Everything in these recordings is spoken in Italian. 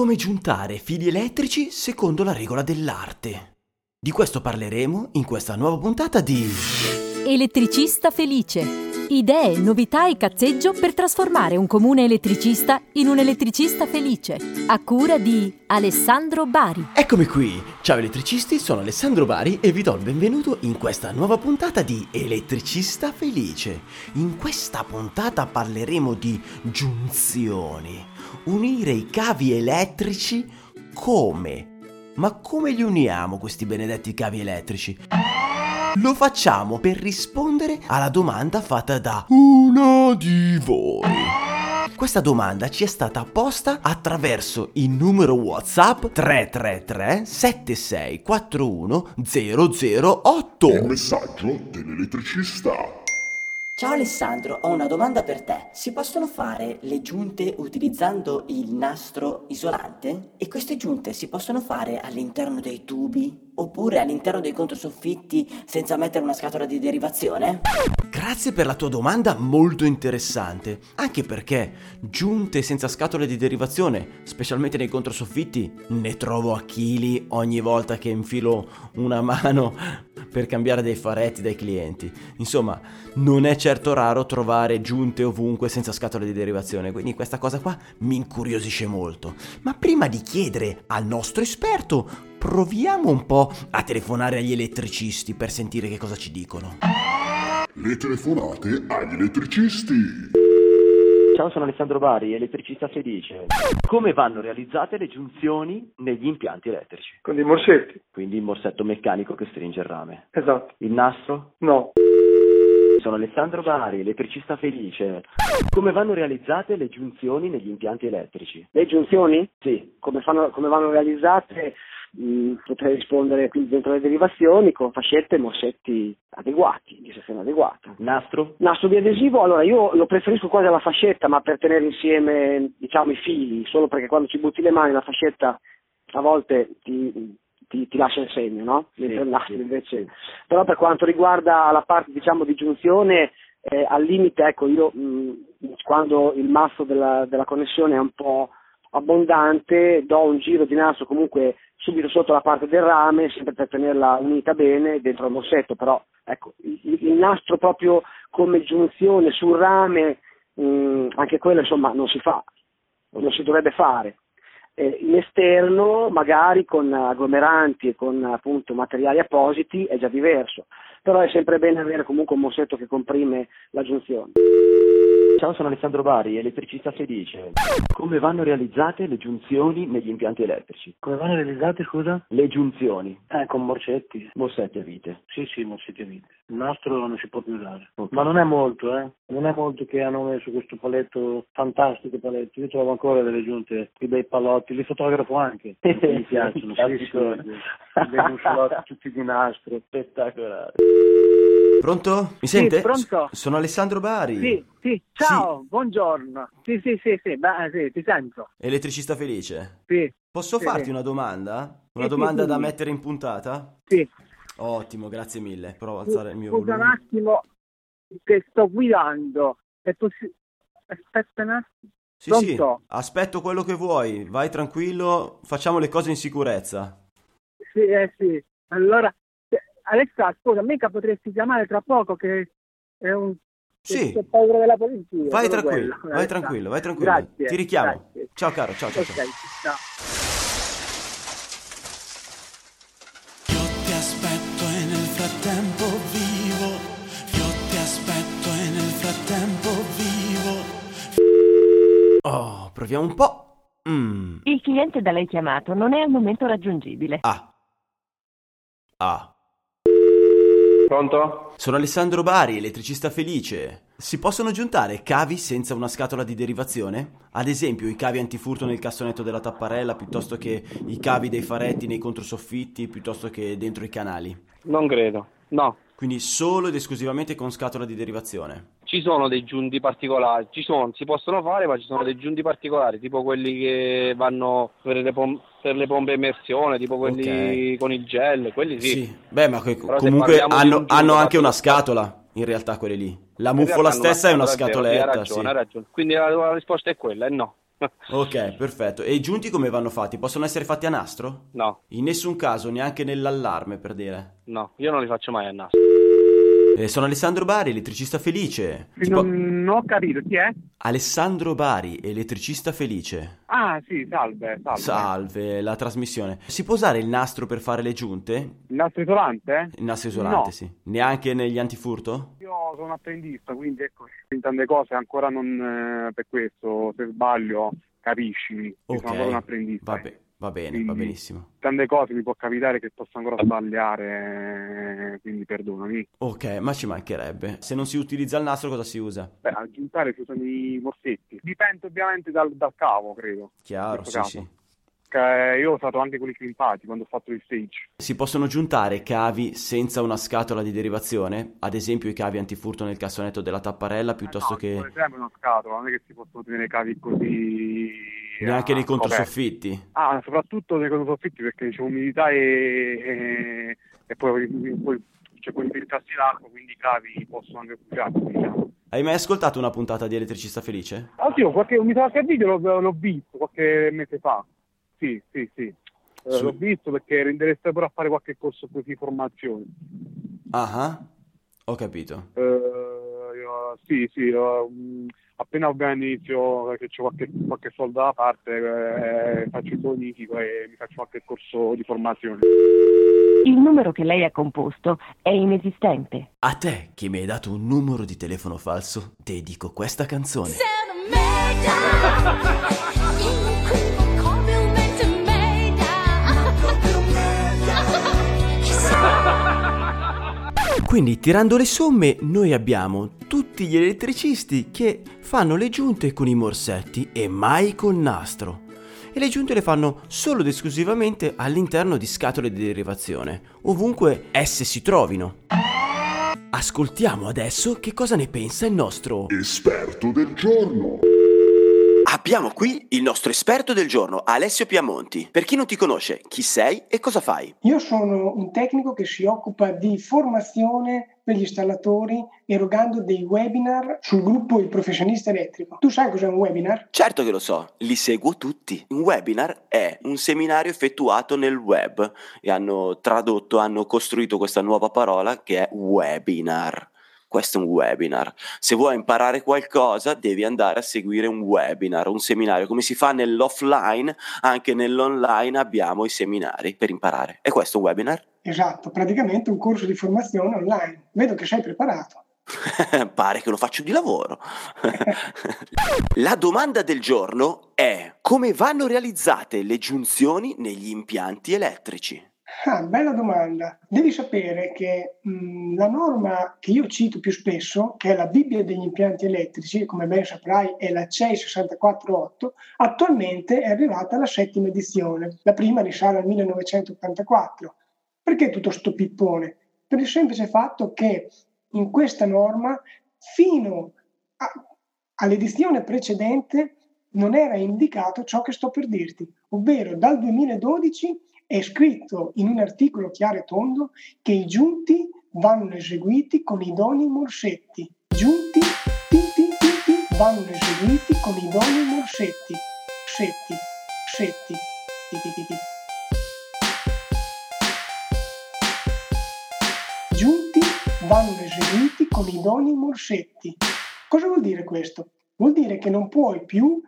Come giuntare fili elettrici secondo la regola dell'arte. Di questo parleremo in questa nuova puntata di Elettricista felice. Idee, novità e cazzeggio per trasformare un comune elettricista in un elettricista felice. A cura di Alessandro Bari. Eccomi qui. Ciao elettricisti, sono Alessandro Bari e vi do il benvenuto in questa nuova puntata di Elettricista felice. In questa puntata parleremo di giunzioni. Unire i cavi elettrici come? Ma come li uniamo questi benedetti cavi elettrici? Lo facciamo per rispondere alla domanda fatta da uno di voi. Questa domanda ci è stata posta attraverso il numero WhatsApp 333 7641 008. Il messaggio dell'elettricista. Ciao Alessandro, ho una domanda per te. Si possono fare le giunte utilizzando il nastro isolante? E queste giunte si possono fare all'interno dei tubi oppure all'interno dei controsoffitti senza mettere una scatola di derivazione? Grazie per la tua domanda molto interessante, anche perché giunte senza scatole di derivazione, specialmente nei controsoffitti, ne trovo a chili ogni volta che infilo una mano per cambiare dei faretti dai clienti. Insomma, non è certo raro trovare giunte ovunque senza scatole di derivazione, quindi questa cosa qua mi incuriosisce molto. Ma prima di chiedere al nostro esperto proviamo un po' a telefonare agli elettricisti per sentire che cosa ci dicono. Le telefonate agli elettricisti. Ciao, sono Alessandro Bari, elettricista felice. Come vanno realizzate le giunzioni negli impianti elettrici? Con dei morsetti? Quindi il morsetto meccanico che stringe il rame. Esatto. Il nastro? No. Sono Alessandro Bari, elettricista felice. Come vanno realizzate le giunzioni negli impianti elettrici? Le giunzioni? Sì. Come, fanno, come vanno realizzate? Mh, potrei rispondere quindi dentro le derivazioni con fascette e morsetti adeguati, di sezione adeguata. Nastro? Nastro biadesivo, allora io lo preferisco quasi alla fascetta, ma per tenere insieme diciamo i fili, solo perché quando ci butti le mani la fascetta a volte ti, ti, ti lascia il segno, no? Mentre Sì, nastro sì. invece. Però per quanto riguarda la parte diciamo di giunzione, eh, al limite ecco io mh, quando il masso della, della connessione è un po' abbondante, do un giro di nastro comunque subito sotto la parte del rame, sempre per tenerla unita bene dentro il morsetto, però ecco, il, il nastro proprio come giunzione sul rame, mh, anche quello insomma non si fa, non si dovrebbe fare. Eh, in esterno, magari con agglomeranti e con appunto materiali appositi, è già diverso, però è sempre bene avere comunque un morsetto che comprime la giunzione. Ciao, sono Alessandro Bari, elettricista felice. Come vanno realizzate le giunzioni negli impianti elettrici? Come vanno realizzate, scusa? Le giunzioni. Eh, con morsetti. Morsetti a vite. Sì, sì, morsetti a vite. Il nastro non si può più usare. Ok. Ma non è molto, eh. Non è molto che hanno messo questo paletto, fantastico paletto. Io trovo ancora delle giunte, i bei palotti, li fotografo anche. Mi piacciono, sì, sì. I bei muscolotti tutti di nastro. Spettacolare. Pronto? Mi sente? pronto. S- sono Alessandro Bari. Sì, sì, ciao, buongiorno. Sì, sì, sì, sì, beh, sì, ti sento. Elettricista felice. Sì, Posso Sì, farti sì. una domanda? Una Sì, sì, domanda sì, da sì. mettere in puntata? sì. Ottimo, grazie mille. Provo ad alzare il mio Scusa un volume. attimo che sto guidando. È possi- Aspetta un attimo. Sì, sì, Pronto? aspetto quello che vuoi. Vai tranquillo, facciamo le cose in sicurezza. Sì, eh, sì. Allora, eh, Alexa, scusa, mica potresti chiamare tra poco che è un... Sì. Ho paura della polizia. Vai tranquillo, quello, vai tranquillo, vai tranquillo. Grazie, Ti richiamo. grazie. Ciao caro, ciao ciao Ok, ciao. ciao. Io ti aspetto e nel frattempo vivo. Io ti aspetto e nel frattempo vivo. Oh, proviamo un po'. Mm. Il cliente da lei chiamato non è al momento raggiungibile. Ah. Ah. Pronto? Sono Alessandro Bari, elettricista felice. Si possono giuntare cavi senza una scatola di derivazione? Ad esempio i cavi antifurto nel cassonetto della tapparella piuttosto che i cavi dei faretti nei controsoffitti piuttosto che dentro i canali. Non credo, no. Quindi solo ed esclusivamente con scatola di derivazione. Ci sono dei giunti particolari, ci sono, si possono fare, ma ci sono dei giunti particolari, tipo quelli che vanno per le, pom- per le pompe immersione, tipo quelli Ok. con il gel, quelli sì. Sì. Beh, ma que- comunque hanno, un hanno anche una scatola, in realtà quelle lì. La muffola stessa è una scatoletta, Sì, hai ragione, sì. hai ragione. Quindi la, la risposta è quella, è no. Ok, perfetto. E i giunti come vanno fatti? Possono essere fatti a nastro? No, In nessun caso, neanche nell'allarme, per dire. no, io non li faccio mai a nastro. Eh, sono Alessandro Bari, elettricista felice. Ti po- Non, non ho capito, chi è? Alessandro Bari, elettricista felice. Ah, sì, salve, salve. Salve, la trasmissione. Si può usare il nastro per fare le giunte? Il nastro isolante? Il nastro isolante, No. sì. Neanche negli antifurto? Io sono un apprendista, quindi ecco, in tante cose ancora non eh, per questo, se sbaglio, capisci. Io Ok. sono ancora un apprendista. Va, be- va bene, va Quindi- benissimo. Tante cose mi può capitare che posso ancora sbagliare, eh, quindi perdonami. Ok, ma ci mancherebbe. Se non si utilizza il nastro, cosa si usa? Beh, a giuntare si usano i morsetti. Dipende ovviamente dal, dal cavo, credo. Chiaro, sì, questo sì. caso. Che io ho usato anche quelli crimpati quando ho fatto il stage. Si possono giuntare cavi senza una scatola di derivazione? Ad esempio i cavi antifurto nel cassonetto della tapparella piuttosto Per che esempio una scatola, non è che si possono tenere cavi così... neanche ah, nei controsoffitti? Ah, soprattutto nei controsoffitti perché c'è umidità e, e, e poi, poi c'è poi infiltrarsi l'acqua, quindi i cavi possono anche bruciarsi, diciamo. Hai mai ascoltato una puntata di Elettricista Felice? Ah sì, qualche, mi sa che video l'ho, l'ho visto qualche mese fa. Sì, sì, sì. Eh, Su- L'ho visto perché interesserà pure a fare qualche corso così formazione. Ah, ah. ho capito. Eh, sì, sì, eh, appena ovviamente inizio che c'è qualche, qualche soldo da parte, eh, faccio il bonifico e mi faccio qualche corso di formazione. Il numero che lei ha composto è inesistente. A te, che mi hai dato un numero di telefono falso, dedico questa canzone. Quindi, tirando le somme, noi abbiamo tutti gli elettricisti che fanno le giunte con i morsetti e mai col nastro. E le giunte le fanno solo ed esclusivamente all'interno di scatole di derivazione, ovunque esse si trovino. Ascoltiamo adesso che cosa ne pensa il nostro Esperto del giorno. Abbiamo qui il nostro esperto del giorno, Alessio Piamonti. Per chi non ti conosce, chi sei e cosa fai? Io sono un tecnico che si occupa di formazione per gli installatori erogando dei webinar sul gruppo Il Professionista Elettrico. Tu sai cos'è un webinar? Certo che lo so, li seguo tutti. Un webinar è un seminario effettuato nel web e hanno tradotto, hanno costruito questa nuova parola che è webinar. Questo è un webinar. Se vuoi imparare qualcosa, devi andare a seguire un webinar, un seminario. Come si fa nell'offline, anche nell'online abbiamo i seminari per imparare. E questo è un webinar? Esatto, praticamente un corso di formazione online. Vedo che sei preparato. Pare che lo faccio di lavoro. La domanda del giorno è come vanno realizzate le giunzioni negli impianti elettrici? Ah, bella domanda. Devi sapere che mh, la norma che io cito più spesso, che è la Bibbia degli impianti elettrici, come ben saprai è la CEI 648, attualmente è arrivata alla settima edizione. La prima risale al 1984. Perché tutto sto pippone? Per il semplice fatto che in questa norma, fino a- all'edizione precedente, non era indicato ciò che sto per dirti, ovvero dal 2012 è scritto in un articolo chiaro e tondo che i giunti vanno eseguiti con idonei morsetti. Giunti ti, ti, ti, ti, vanno eseguiti con idonei morsetti. Setti, setti, ti, ti, ti, ti. Giunti vanno eseguiti con idonei morsetti. Cosa vuol dire questo? Vuol dire che non puoi più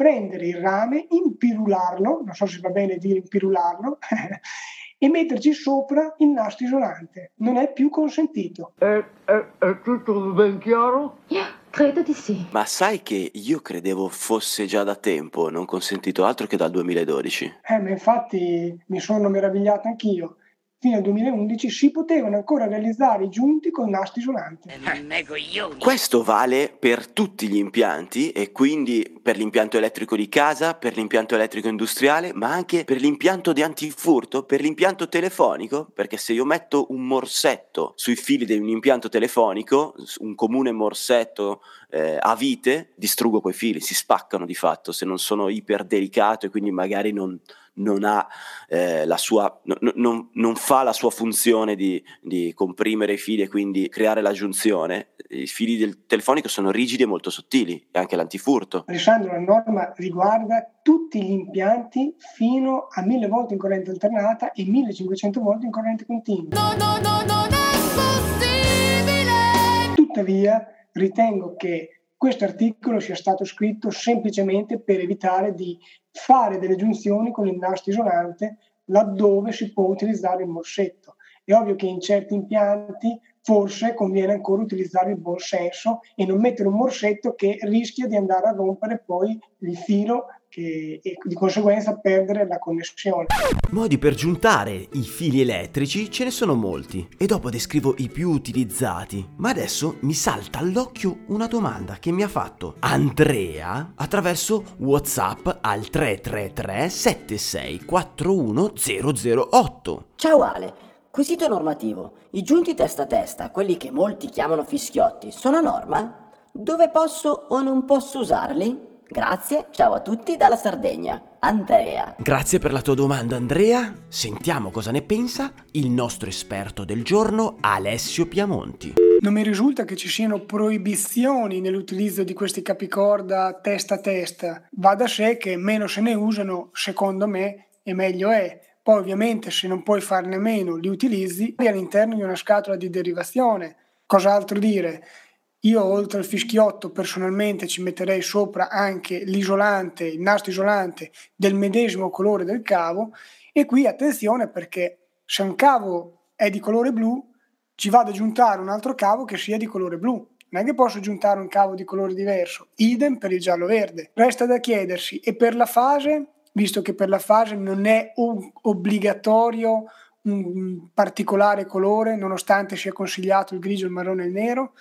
prendere il rame, impirularlo, non so se va bene dire impirularlo, e metterci sopra il nastro isolante. Non è più consentito. È, è- è tutto ben chiaro? Credo di sì. Ma sai che io credevo fosse già da tempo, non consentito altro che dal 2012. Eh, ma infatti mi sono meravigliato anch'io. Fino al 2011 si potevano ancora realizzare i giunti con nastro isolante. Questo vale per tutti gli impianti e quindi per l'impianto elettrico di casa, per l'impianto elettrico industriale, ma anche per l'impianto di antifurto, per l'impianto telefonico, perché se io metto un morsetto sui fili di un impianto telefonico, un comune morsetto eh, a vite, distruggo quei fili, si spaccano di fatto se non sono iper delicato e quindi magari non, non ha eh, la sua, no, non, non, fa la sua funzione di, di, comprimere i fili e quindi creare la giunzione. I fili del telefonico sono rigidi e molto sottili, e anche l'antifurto. Alessandro, la norma riguarda tutti gli impianti fino a 1000 volte in corrente alternata e 1500 volte in corrente continua. No, no, no, non è possibile! Tuttavia, ritengo che questo articolo sia stato scritto semplicemente per evitare di fare delle giunzioni con il nastro isolante laddove si può utilizzare il morsetto. È ovvio che in certi impianti forse conviene ancora utilizzare il buon senso e non mettere un morsetto che rischia di andare a rompere poi il filo che, e di conseguenza perdere la connessione. Modi per giuntare i fili elettrici ce ne sono molti e dopo descrivo i più utilizzati, ma adesso mi salta all'occhio una domanda che mi ha fatto Andrea attraverso WhatsApp al 333 7641 008. Ciao Ale! Quesito normativo. I giunti testa a testa, quelli che molti chiamano fischiotti, sono a norma? Dove posso o non posso usarli? Grazie, ciao a tutti dalla Sardegna. Andrea. Grazie per la tua domanda Andrea. Sentiamo cosa ne pensa il nostro esperto del giorno Alessio Piamonti. Non mi risulta che ci siano proibizioni nell'utilizzo di questi capicorda testa a testa. Va da sé che meno se ne usano, secondo me, e meglio è. Poi ovviamente se non puoi farne meno li utilizzi all'interno di una scatola di derivazione. Cos'altro dire? Io oltre al fischiotto personalmente ci metterei sopra anche l'isolante, il nastro isolante del medesimo colore del cavo e qui attenzione perché se un cavo è di colore blu ci vado ad aggiuntare un altro cavo che sia di colore blu. Non è che posso aggiuntare un cavo di colore diverso, idem per il giallo-verde. Resta da chiedersi, e per la fase visto che per la fase non è obbligatorio un particolare colore, nonostante sia consigliato il grigio, il marrone e il nero.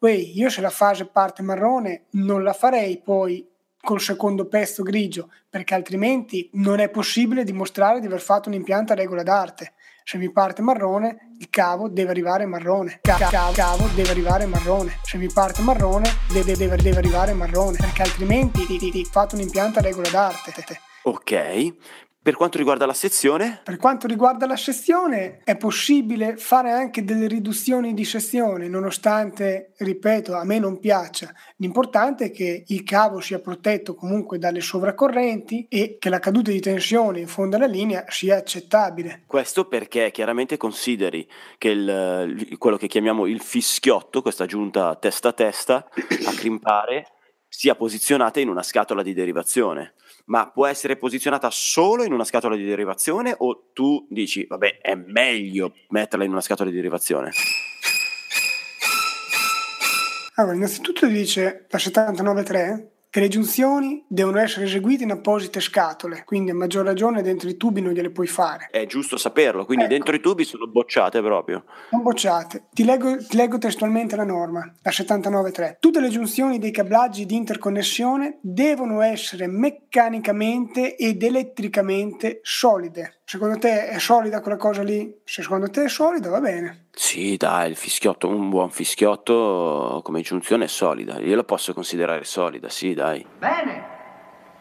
Poi io se la fase parte marrone non la farei poi col secondo pezzo grigio, perché altrimenti non è possibile dimostrare di aver fatto un impianto a regola d'arte. Se mi parte marrone, il cavo deve arrivare marrone. Cavo, cavo deve arrivare marrone. Se mi parte marrone, deve, deve, deve arrivare marrone, perché altrimenti ho fatto un impianto a regola d'arte. Ok, per quanto riguarda la sezione? Per quanto riguarda la sezione è possibile fare anche delle riduzioni di sezione, nonostante, ripeto, a me non piaccia. L'importante è che il cavo sia protetto comunque dalle sovracorrenti e che la caduta di tensione in fondo alla linea sia accettabile. Questo perché chiaramente consideri che il, quello che chiamiamo il fischiotto, questa giunta testa a testa, a crimpare, sia posizionata in una scatola di derivazione ma può essere posizionata solo in una scatola di derivazione o tu dici, vabbè, è meglio metterla in una scatola di derivazione? Allora, innanzitutto dice la 79.3 che le giunzioni devono essere eseguite in apposite scatole, quindi a maggior ragione dentro i tubi non gliele puoi fare. È giusto saperlo, quindi ecco. dentro i tubi sono bocciate proprio. Sono bocciate. Ti leggo, ti leggo testualmente la norma, la 79.3. Tutte le giunzioni dei cablaggi di interconnessione devono essere meccanicamente ed elettricamente solide. Secondo te è solida quella cosa lì? Se secondo te è solida va bene. Sì, dai, il fischiotto, un buon fischiotto come giunzione è solida. Io la posso considerare solida, sì, dai. Bene,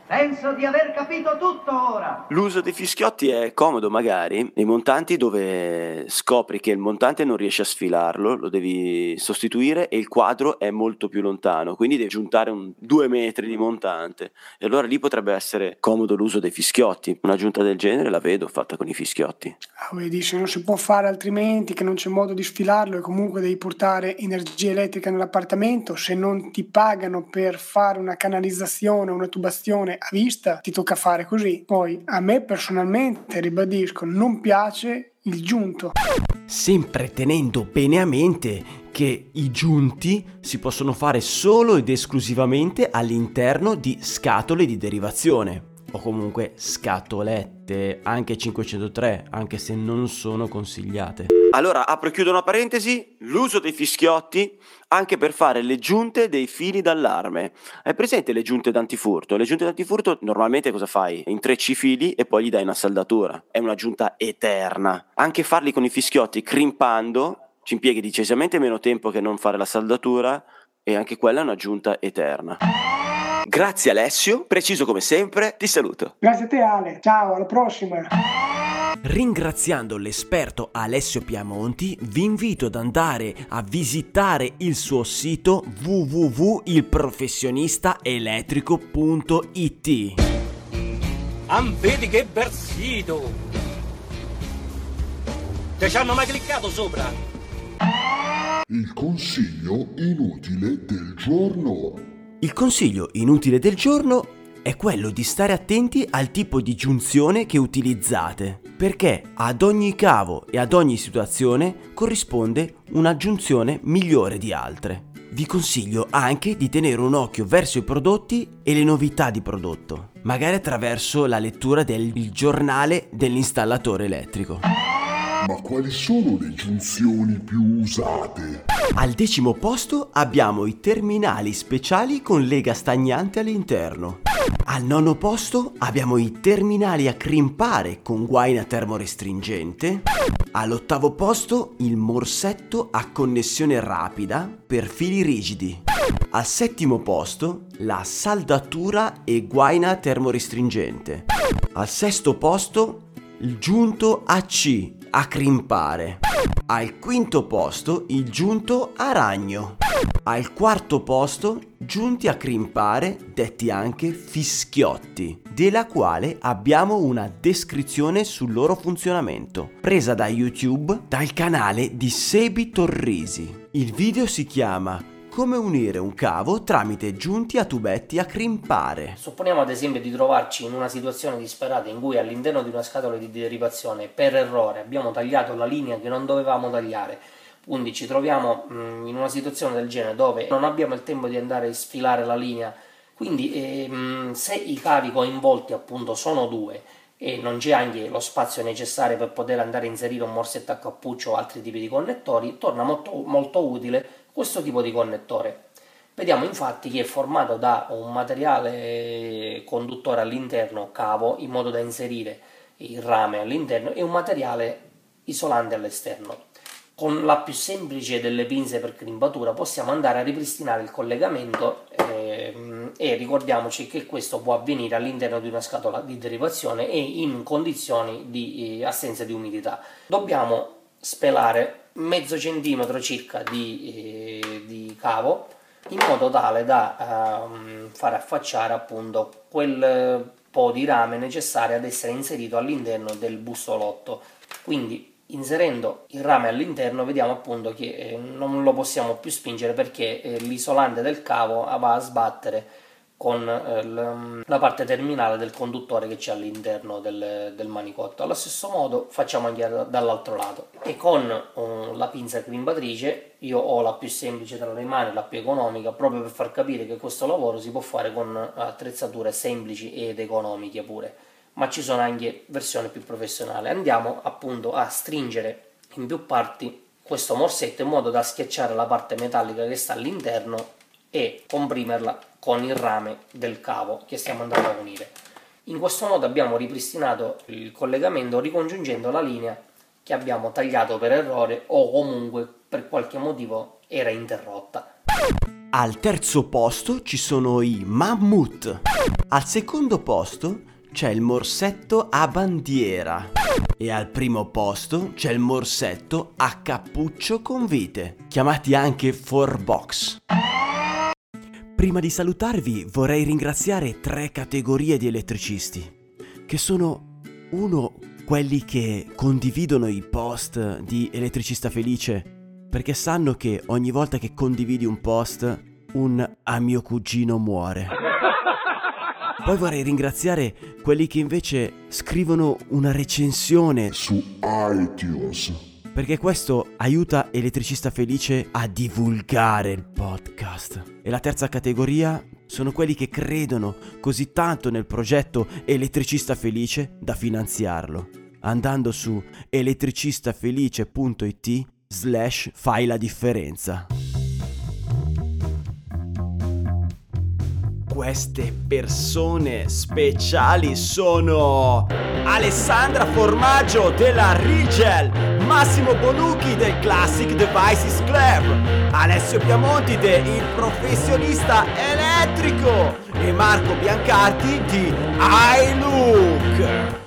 Penso di aver capito tutto ora. L'uso dei fischiotti è comodo magari nei montanti dove scopri che il montante non riesce a sfilarlo, lo devi sostituire e il quadro è molto più lontano, quindi devi giuntare un due metri di montante e allora lì potrebbe essere comodo l'uso dei fischiotti. Una giunta del genere la vedo fatta con i fischiotti. Ah, vedi, se non si può fare altrimenti, che non c'è modo di sfilarlo e comunque devi portare energia elettrica nell'appartamento, se non ti pagano per fare una canalizzazione, una tubazione a vista ti tocca fare così. Poi a me personalmente, ribadisco, non piace il giunto. Sempre tenendo bene a mente che i giunti si possono fare solo ed esclusivamente all'interno di scatole di derivazione o comunque scatolette, anche 503, anche se non sono consigliate. Allora, apro e chiudo una parentesi, l'uso dei fischiotti anche per fare le giunte dei fili d'allarme. Hai presente le giunte d'antifurto? Le giunte d'antifurto normalmente cosa fai? Intrecci i fili e poi gli dai una saldatura. È una giunta eterna. Anche farli con i fischiotti crimpando ci impieghi decisamente meno tempo che non fare la saldatura e anche quella è una giunta eterna. Grazie Alessio, preciso come sempre, ti saluto. Grazie a te Ale, ciao, alla prossima. Ringraziando l'esperto Alessio Piamonti, vi invito ad andare a visitare il suo sito www.ilprofessionistaelettrico.it. Am vedi che bel sito! Te ci hanno mai cliccato sopra? Il consiglio inutile del giorno. Il consiglio inutile del giorno è quello di stare attenti al tipo di giunzione che utilizzate, perché ad ogni cavo e ad ogni situazione corrisponde una giunzione migliore di altre. Vi consiglio anche di tenere un occhio verso i prodotti e le novità di prodotto, magari attraverso la lettura del giornale dell'installatore elettrico. Ma quali sono le giunzioni più usate? Al decimo posto abbiamo i terminali speciali con lega stagnante all'interno. Al nono posto abbiamo i terminali a crimpare con guaina termorestringente. All'ottavo posto il morsetto a connessione rapida per fili rigidi. Al settimo posto la saldatura e guaina termorestringente. Al sesto posto il giunto AC a crimpare. Al quinto posto il giunto a ragno. Al quarto posto giunti a crimpare, detti anche fischiotti, della quale abbiamo una descrizione sul loro funzionamento, presa da YouTube dal canale di Sebi Torrisi. Il video si chiama come unire un cavo tramite giunti a tubetti a crimpare. Supponiamo ad esempio di trovarci in una situazione disperata in cui all'interno di una scatola di derivazione per errore abbiamo tagliato la linea che non dovevamo tagliare. Quindi ci troviamo mh, in una situazione del genere dove non abbiamo il tempo di andare a sfilare la linea. Quindi ehm, se i cavi coinvolti appunto sono due e non c'è anche lo spazio necessario per poter andare a inserire un morsetto a cappuccio o altri tipi di connettori, torna molto, molto utile questo tipo di connettore. Vediamo infatti che è formato da un materiale conduttore all'interno, cavo, in modo da inserire il rame all'interno e un materiale isolante all'esterno. Con la più semplice delle pinze per crimpatura possiamo andare a ripristinare il collegamento ehm, e ricordiamoci che questo può avvenire all'interno di una scatola di derivazione e in condizioni di eh, assenza di umidità. Dobbiamo spelare mezzo centimetro circa di, eh, di cavo in modo tale da eh, far affacciare appunto quel po' di rame necessario ad essere inserito all'interno del bussolotto. Quindi inserendo il rame all'interno vediamo appunto che eh, non lo possiamo più spingere perché eh, l'isolante del cavo va a sbattere con eh, la parte terminale del conduttore che c'è all'interno del, del, manicotto. Allo stesso modo facciamo anche dall'altro lato e con uh, la pinza crimbatrice io ho la più semplice tra le mani, la più economica, proprio per far capire che questo lavoro si può fare con attrezzature semplici ed economiche pure, ma ci sono anche versioni più professionali. Andiamo appunto a stringere in più parti questo morsetto in modo da schiacciare la parte metallica che sta all'interno e comprimerla con il rame del cavo che stiamo andando a unire. In questo modo abbiamo ripristinato il collegamento ricongiungendo la linea che abbiamo tagliato per errore o comunque per qualche motivo era interrotta. Al terzo posto ci sono i mammut. Al secondo posto c'è il morsetto a bandiera. E al primo posto c'è il morsetto a cappuccio con vite, chiamati anche 4box. Prima di salutarvi vorrei ringraziare tre categorie di elettricisti, che sono uno quelli che condividono i post di Elettricista Felice, perché sanno che ogni volta che condividi un post un a mio cugino muore. Poi vorrei ringraziare quelli che invece scrivono una recensione su iTunes perché questo aiuta Elettricista Felice a divulgare il podcast. E la terza categoria sono quelli che credono così tanto nel progetto Elettricista Felice da finanziarlo, andando su elettricistafelice.it slash fai la differenza. Queste persone speciali sono Alessandra Formaggio della Rigel, Massimo Bolucchi del Classic Devices Club, Alessio Piamonti de Il Professionista Elettrico e Marco Biancardi di iLook.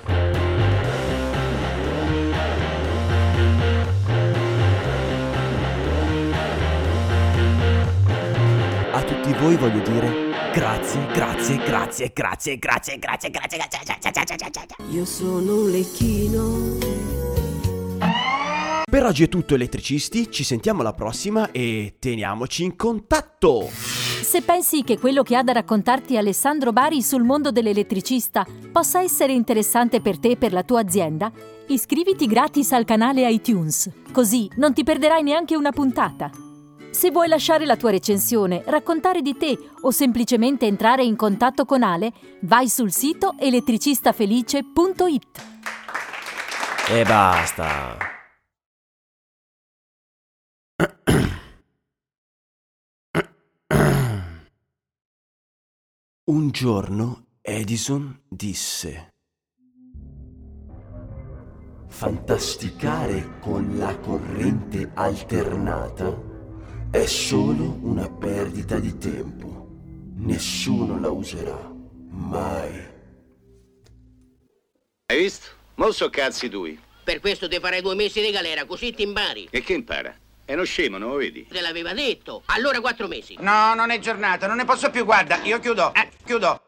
A tutti voi voglio dire Grazie, grazie, grazie, grazie, grazie, grazie, grazie, grazie. grazie, grazie, grazie, grazie. Io sono un lecchino. Per oggi è tutto elettricisti, ci sentiamo alla prossima e teniamoci in contatto! Se pensi che quello che ha da raccontarti Alessandro Bari sul mondo dell'elettricista possa essere interessante per te e per la tua azienda, iscriviti gratis al canale iTunes, così non ti perderai neanche una puntata. Se vuoi lasciare la tua recensione, raccontare di te o semplicemente entrare in contatto con Ale, vai sul sito elettricistafelice.it. E basta! Un giorno Edison disse Fantasticare con la corrente alternata è solo una perdita di tempo. Nessuno la userà. Mai. Hai visto? Mo so cazzi tui. Per questo ti farei due mesi di galera, così ti impari. E che impara? È uno scemo, non lo vedi? Te l'aveva detto. Allora quattro mesi. No, non è giornata, non ne posso più, guarda, io chiudo, eh, chiudo.